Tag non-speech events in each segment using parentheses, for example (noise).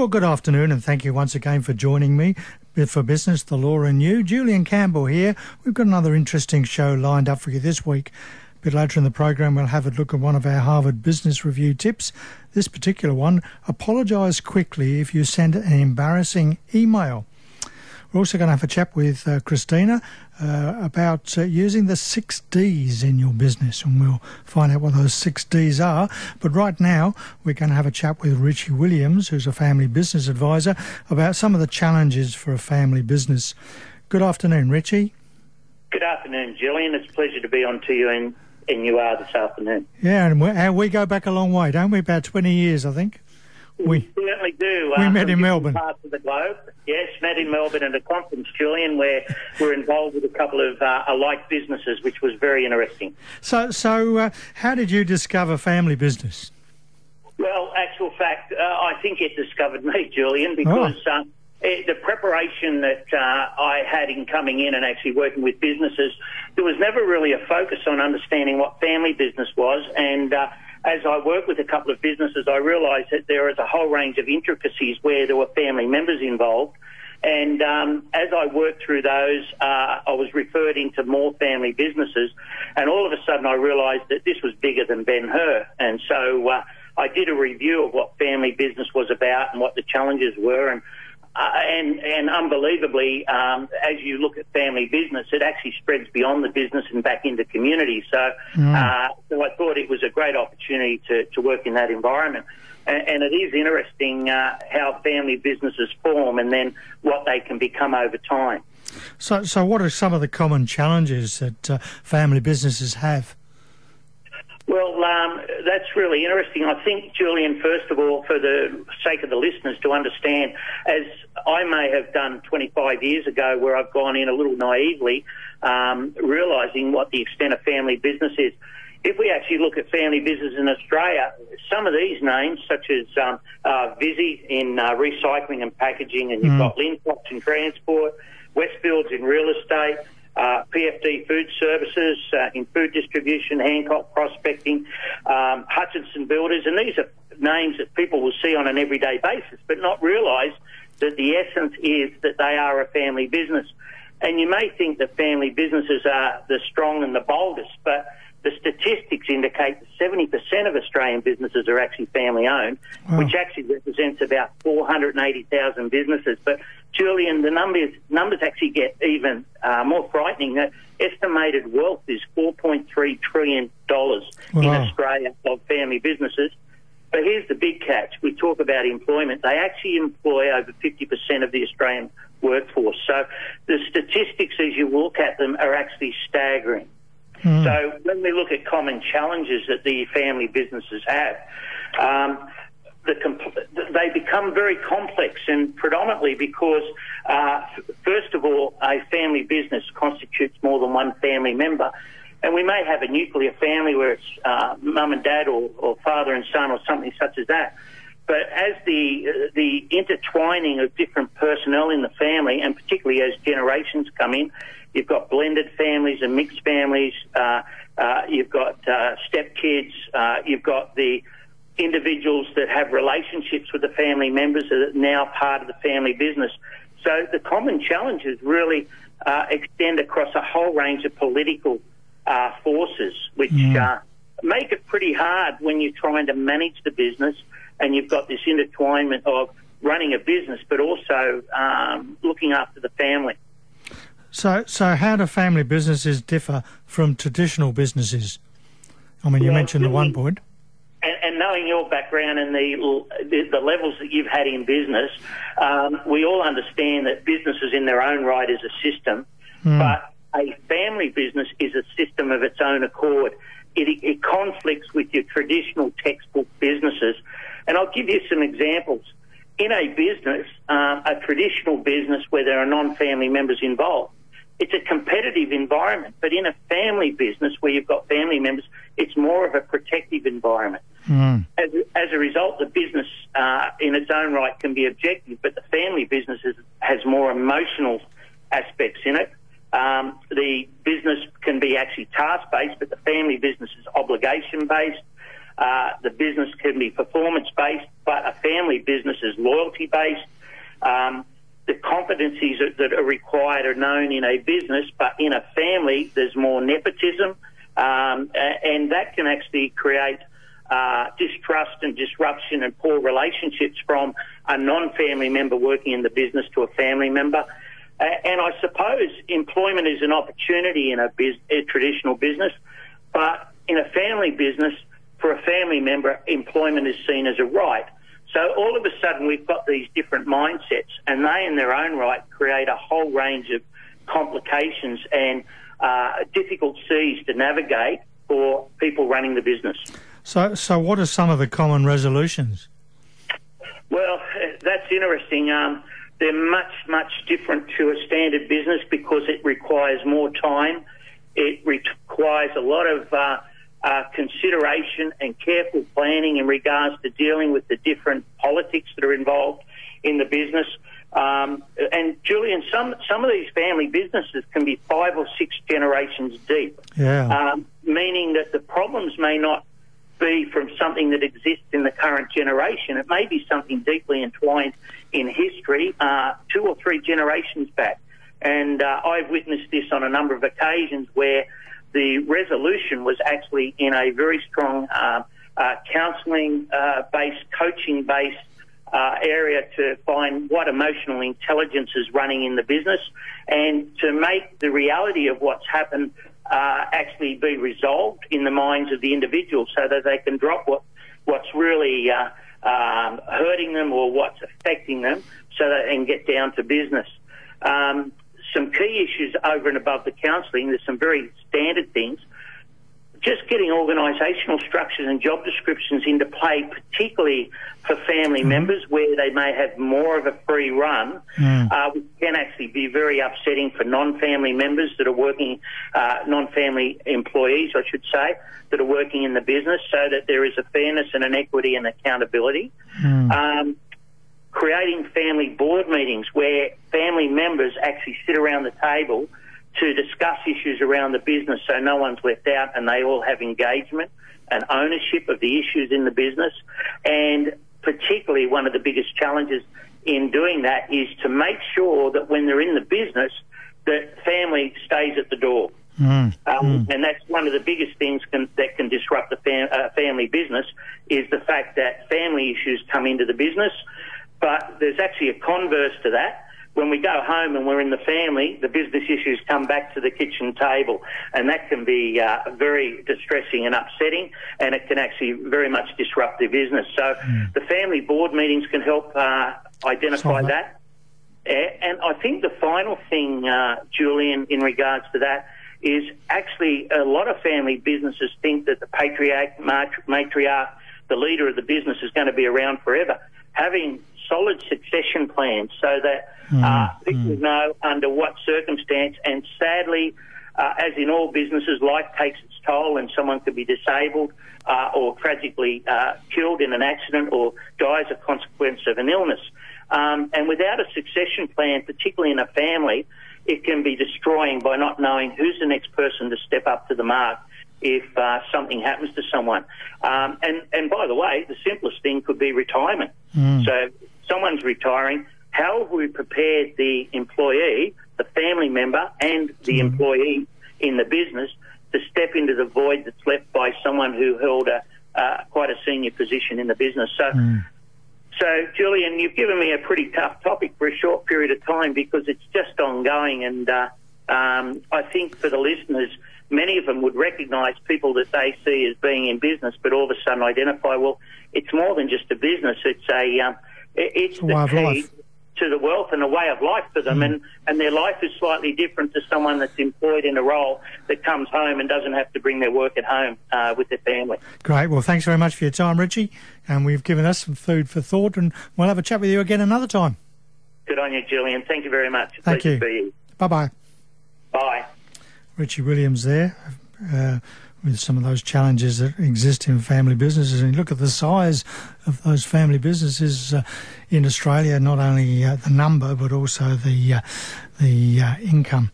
Well, good afternoon, and thank you once again for joining me for Business, the Law and You. Julian Campbell here. We've got another interesting show lined up for you this week. A bit later in the program, we'll have a look at one of our Harvard Business Review tips. This particular one apologise quickly if you send an embarrassing email. We're also going to have a chat with uh, Christina uh, about uh, using the six Ds in your business, and we'll find out what those six Ds are. But right now, we're going to have a chat with Richie Williams, who's a family business advisor, about some of the challenges for a family business. Good afternoon, Richie. Good afternoon, Julian. It's a pleasure to be on to you and, and you are this afternoon. Yeah, and we, and we go back a long way, don't we? About 20 years, I think. We, we certainly do. We uh, met in Melbourne. Parts of the globe. Yes, met in Melbourne at a conference, Julian, where we're involved with a couple of uh, alike businesses, which was very interesting. So, so uh, how did you discover family business? Well, actual fact, uh, I think it discovered me, Julian, because oh. Uh, it, the preparation that uh, I had in coming in and actually working with businesses, there was never really a focus on understanding what family business was and as I work with a couple of businesses, I realised that there is a whole range of intricacies where there were family members involved. And um, as I worked through those, uh, I was referred into more family businesses. And all of a sudden, I realised that this was bigger than Ben Hur. And so uh, I did a review of what family business was about and what the challenges were. And uh, and, and unbelievably, um, as you look at family business, it actually spreads beyond the business and back into community. So, mm. uh, so I thought it was a great opportunity to, to work in that environment. And, and it is interesting uh, how family businesses form and then what they can become over time. So, so what are some of the common challenges that uh, family businesses have? Well, um, that's really interesting. I think, Julian, first of all, for the sake of the listeners to understand, as I may have done 25 years ago, where I've gone in a little naively, um, realising what the extent of family business is. If we actually look at family business in Australia, some of these names, such as um, uh, Visy in uh, recycling and packaging, and you've mm. got Linfox in transport, Westfields in real estate, uh, PFD Food Services uh, in food distribution, Hancock Prospecting, um, Hutchinson Builders, and these are names that people will see on an everyday basis, but not realise that the essence is that they are a family business. And you may think that family businesses are the strong and the boldest, but the statistics indicate that 70% of Australian businesses are actually family owned, wow. which actually represents about 480,000 businesses. But Julian, the numbers numbers actually get even uh, more frightening. The estimated wealth is 4.3 trillion dollars wow. in Australia of family businesses. But here's the big catch: we talk about employment. They actually employ over 50% of the Australian workforce. So the statistics, as you look at them, are actually staggering. Mm. So when we look at common challenges that the family businesses have, um, the they become very complex and predominantly because, uh, first of all, a family business constitutes more than one family member. And we may have a nuclear family where it's uh, mum and dad or, or, father and son or something such as that. But as the uh, the intertwining of different personnel in the family, and particularly as generations come in, You've got blended families and mixed families. Uh, uh, you've got uh, stepkids. Uh, you've got the individuals that have relationships with the family members that are now part of the family business. So the common challenges really uh, extend across a whole range of political uh, forces, which mm. make it pretty hard when you're trying to manage the business and you've got this intertwinement of running a business, but also um, looking after the family. So, so how do family businesses differ from traditional businesses? I mean, you mentioned the one point. And, and, knowing your background and the, the, the levels that you've had in business, um, we all understand that businesses in their own right is a system, mm. but a family business is a system of its own accord. It, it conflicts with your traditional textbook businesses, and I'll give you some examples. In a business, um, a traditional business where there are non-family members involved, it's a competitive environment. But in a family business where you've got family members, it's more of a protective environment. Mm. As, as, a result, the business uh, in its own right can be objective, but the family business is, has more emotional aspects in it. Um, the business can be actually task based, but the family business is obligation based. Uh, the business can be performance based, but a family business is loyalty based. Um, the competencies that, are required are known in a business, but in a family, there's more nepotism, um, and that can actually create uh, distrust and disruption and poor relationships from a non-family member working in the business to a family member. And I suppose employment is an opportunity in a, a traditional business, but in a family business, for a family member, employment is seen as a right. So all of a sudden, we've got these different mindsets, and they, in their own right, create a whole range of complications and uh, difficult seas to navigate for people running the business. So, so what are some of the common resolutions? Well, (laughs) that's interesting. Um, they're much, much different to a standard business because it requires more time. It requires a lot of uh, uh, consideration and careful planning in regards to dealing with the different politics that are involved in the business. Um, and Julian, some some of these family businesses can be five or six generations deep. Yeah. Um, meaning that the problems may not be from something that exists in the current generation. It may be something deeply entwined in history, uh, two or three generations back. And uh, I've witnessed this on a number of occasions where the resolution was actually in a very strong uh, uh counselling uh, based, coaching based uh, area to find what emotional intelligence is running in the business and to make the reality of what's happened uh, actually be resolved in the minds of the individual so that they can drop what, what's really uh, um, hurting them or what's affecting them so that and get down to business. Um, some key issues over and above the counselling, there's some very standard things just getting organisational structures and job descriptions into play, particularly for family mm. members where they may have more of a free run, mm. uh, can actually be very upsetting for non-family members that are working, uh, non-family employees, I should say, that are working in the business, so that there is a fairness and an equity and accountability. Mm. Um, creating family board meetings where family members actually sit around the table to discuss issues around the business so no one's left out and they all have engagement and ownership of the issues in the business. And particularly one of the biggest challenges in doing that is to make sure that when they're in the business, that family stays at the door. Mm, um, mm. And that's one of the biggest things can, that can disrupt a fam, uh, family business is the fact that family issues come into the business. But there's actually a converse to that when we go home and we're in the family, the business issues come back to the kitchen table, and that can be uh, very distressing and upsetting, and it can actually very much disrupt their business. So mm. the family board meetings can help uh, identify that. And I think the final thing, uh, Julian, in regards to that, is actually a lot of family businesses think that the patriarch, matriarch, the leader of the business is going to be around forever. Having solid succession plans so that mm, uh, people mm. know under what circumstance. And sadly, uh, as in all businesses, life takes its toll, and someone could be disabled uh, or tragically uh, killed in an accident or die as a consequence of an illness. Um, and without a succession plan, particularly in a family, it can be destroying by not knowing who's the next person to step up to the mark if uh, something happens to someone. Um, and, and by the way, the simplest thing could be retirement. Mm. So someone's retiring, how have we prepared the employee, the family member, and the mm. employee in the business to step into the void that's left by someone who held a uh, quite a senior position in the business? So. Mm. So, Julian, you've given me a pretty tough topic for a short period of time because it's just ongoing, and uh, um, I think for the listeners, many of them would recognise people that they see as being in business, but all of a sudden identify, well, it's more than just a business; it's a um, it's the key to the wealth and a way of life for them, mm. and, and their life is slightly different to someone that's employed in a role that comes home and doesn't have to bring their work at home uh, with their family. Great. Well, thanks very much for your time, Richie, and we've given us some food for thought, and we'll have a chat with you again another time. Good on you, Julian. Thank you very much. Thank you. you. Bye bye. Bye. Richie Williams there. Uh, with some of those challenges that exist in family businesses. And you look at the size of those family businesses uh, in Australia, not only uh, the number but also the uh, the uh, income.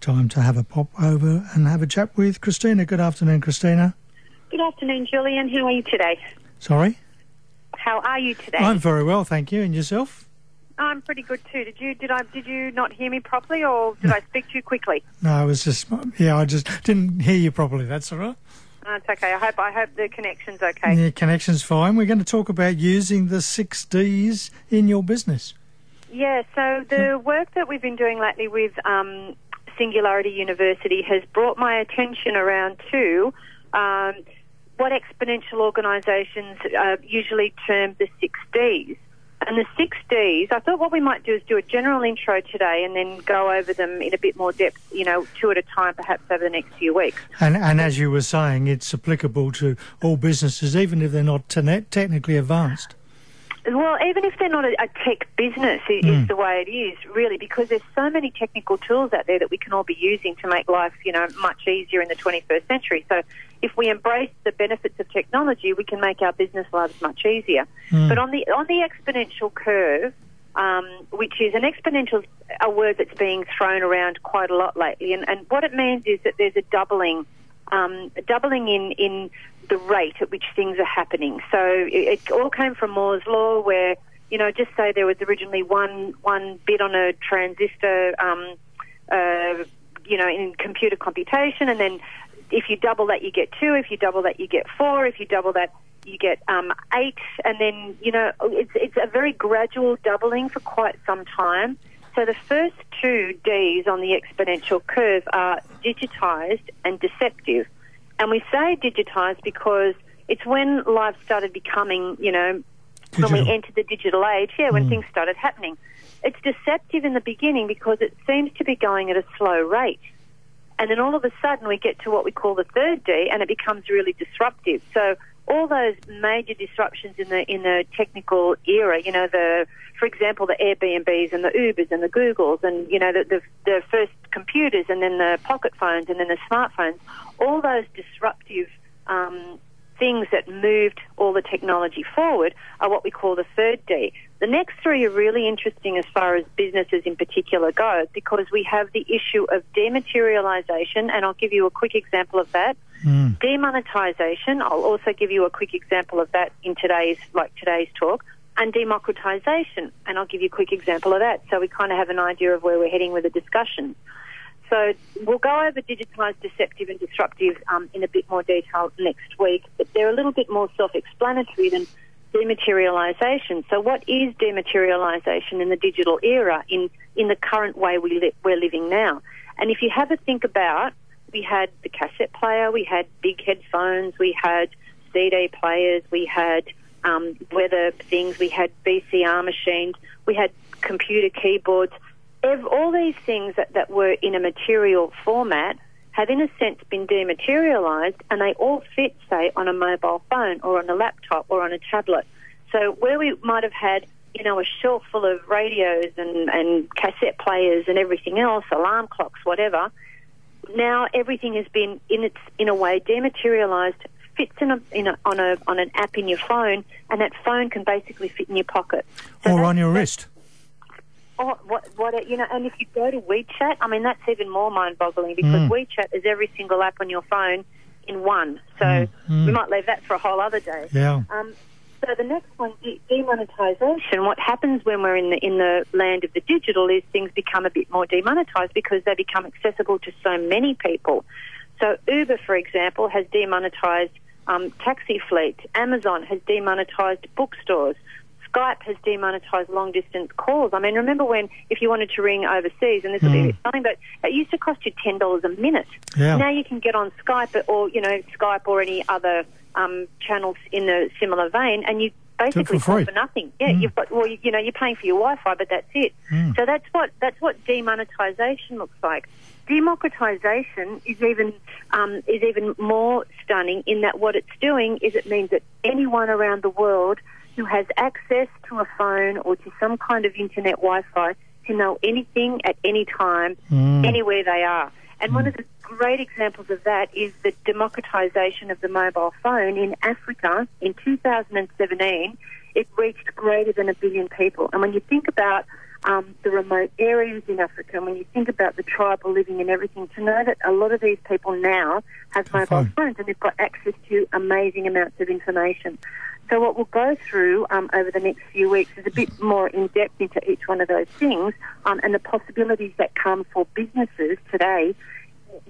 Time to have a pop over and have a chat with Christina. Good afternoon, Christina. Good afternoon, Julian. How are you today? Sorry? How are you today? I'm very well, thank you. And yourself? I'm pretty good too. Did you did I did you not hear me properly, or did I speak too quickly? No, I was just yeah, I just didn't hear you properly. That's all right. That's uh, okay. I hope I hope the connection's okay. Yeah, connection's fine. We're going to talk about using the six Ds in your business. Yeah. So the work that we've been doing lately with um, Singularity University has brought my attention around to. Um, what exponential organisations uh, usually term the six Ds. And the six Ds, I thought what we might do is do a general intro today and then go over them in a bit more depth, you know, two at a time, perhaps over the next few weeks. And, and as you were saying, it's applicable to all businesses, even if they're not te- technically advanced. Well, even if they're not a, a tech business, is mm. the way it is, really, because there's so many technical tools out there that we can all be using to make life, you know, much easier in the 21st century. So if we embrace the benefits of technology, we can make our business lives much easier. Mm. But on the on the exponential curve, um, which is an exponential a word that's being thrown around quite a lot lately, and, and what it means is that there's a doubling, um, a doubling in in the rate at which things are happening. So it, it all came from Moore's law, where you know, just say there was originally one one bit on a transistor. Um, uh, you know, in computer computation, and then if you double that, you get two. If you double that, you get four. If you double that, you get um, eight. And then, you know, it's, it's a very gradual doubling for quite some time. So the first two D's on the exponential curve are digitized and deceptive. And we say digitized because it's when life started becoming, you know, digital. when we entered the digital age, yeah, when mm. things started happening. It's deceptive in the beginning because it seems to be going at a slow rate. And then all of a sudden we get to what we call the third D and it becomes really disruptive. So all those major disruptions in the in the technical era, you know, the for example the Airbnbs and the Ubers and the Googles and you know the the, the first computers and then the pocket phones and then the smartphones, all those disruptive um, things that moved all the technology forward are what we call the third D. The next three are really interesting as far as businesses in particular go because we have the issue of dematerialization, and I'll give you a quick example of that. Mm. Demonetization, I'll also give you a quick example of that in today's, like today's talk, and democratization, and I'll give you a quick example of that so we kind of have an idea of where we're heading with the discussion. So we'll go over digitalised, deceptive, and disruptive um, in a bit more detail next week, but they're a little bit more self-explanatory than dematerialisation. So what is dematerialisation in the digital era in, in the current way we li- we're living now? And if you have a think about, we had the cassette player, we had big headphones, we had CD players, we had um, weather things, we had VCR machines, we had computer keyboards – all these things that, that were in a material format have in a sense been dematerialized and they all fit, say, on a mobile phone or on a laptop or on a tablet. So where we might have had, you know, a shelf full of radios and, and cassette players and everything else, alarm clocks, whatever, now everything has been in its in a way dematerialized, fits in a, in a, on a on an app in your phone, and that phone can basically fit in your pocket. So or on your wrist. Oh, what, what, you know, and if you go to WeChat, I mean, that's even more mind-boggling because mm. WeChat is every single app on your phone in one. So mm. Mm. we might leave that for a whole other day. Yeah. Um, so the next one, de- demonetization. What happens when we're in the in the land of the digital is things become a bit more demonetized because they become accessible to so many people. So Uber, for example, has demonetized um, taxi fleets. Amazon has demonetized bookstores. Skype has demonetized long distance calls. I mean, remember when if you wanted to ring overseas, and this will mm. be a bit funny, but it used to cost you ten dollars a minute. Yeah. Now you can get on Skype or you know Skype or any other um, channels in a similar vein, and you basically for, for nothing. Yeah, mm. you've got well, you, you, know, you're paying for your Wi-Fi, but that's it. Mm. So that's what that's what demonetization looks like. Democratization is even um, is even more stunning in that what it's doing is it means that anyone around the world who has access to a phone or to some kind of internet Wi-Fi to know anything at any time, mm. anywhere they are. And mm. one of the great examples of that is the democratization of the mobile phone in Africa in 2017. It reached greater than a billion people. And when you think about um, the remote areas in Africa, and when you think about the tribal living and everything, to know that a lot of these people now have mobile phone. phones and they've got access to amazing amounts of information. So what we'll go through um, over the next few weeks is a bit more in depth into each one of those things um, and the possibilities that come for businesses today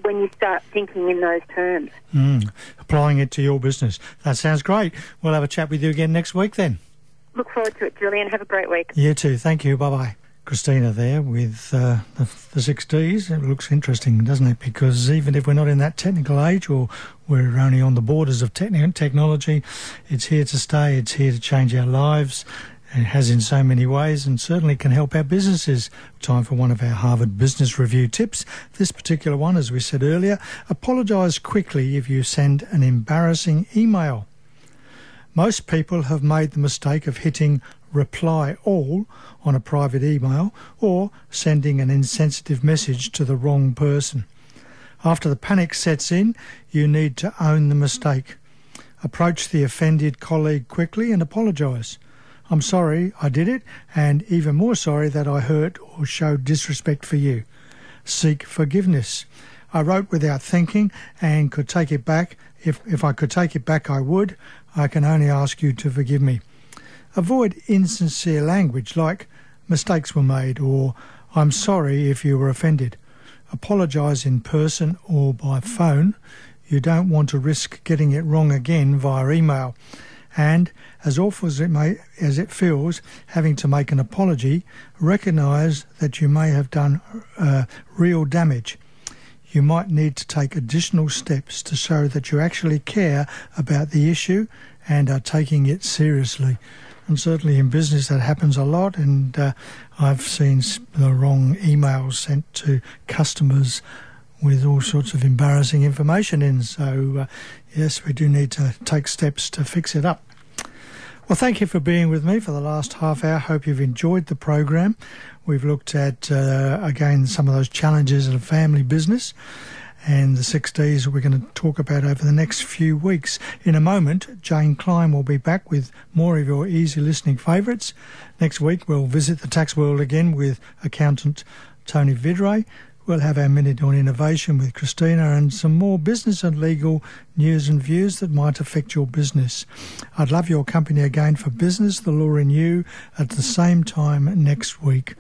when you start thinking in those terms. Mm, applying it to your business. That sounds great. We'll have a chat with you again next week then. Look forward to it, Julian. Have a great week. You too. Thank you. Bye bye. Christina there with uh, the, the six Ds. It looks interesting, doesn't it? Because even if we're not in that technical age or we're only on the borders of techni- technology, it's here to stay. It's here to change our lives. It has in so many ways and certainly can help our businesses. Time for one of our Harvard Business Review tips. This particular one, as we said earlier, apologise quickly if you send an embarrassing email. Most people have made the mistake of hitting reply all on a private email or sending an insensitive message to the wrong person. After the panic sets in, you need to own the mistake. Approach the offended colleague quickly and apologise. I'm sorry I did it, and even more sorry that I hurt or showed disrespect for you. Seek forgiveness. I wrote without thinking and could take it back. If, if I could take it back, I would. I can only ask you to forgive me. Avoid insincere language like mistakes were made or I'm sorry if you were offended. Apologise in person or by phone. You don't want to risk getting it wrong again via email. And as awful as it may as it feels, having to make an apology, recognise that you may have done uh, real damage. You might need to take additional steps to show that you actually care about the issue and are taking it seriously. And certainly in business that happens a lot, and uh, I've seen the wrong emails sent to customers with all sorts of embarrassing information in. So, uh, yes, we do need to take steps to fix it up. Well, thank you for being with me for the last half hour. Hope you've enjoyed the program. We've looked at, uh, again, some of those challenges in a family business and the six Ds we're going to talk about over the next few weeks. In a moment, Jane Klein will be back with more of your easy listening favourites. Next week, we'll visit the tax world again with accountant Tony Vidray. We'll have our Minute on Innovation with Christina and some more business and legal news and views that might affect your business. I'd love your company again for Business, the Law and You at the same time next week.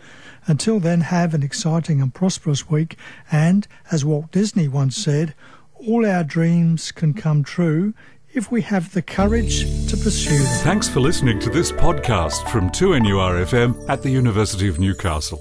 Until then, have an exciting and prosperous week. And as Walt Disney once said, all our dreams can come true if we have the courage to pursue them. Thanks for listening to this podcast from 2NURFM at the University of Newcastle.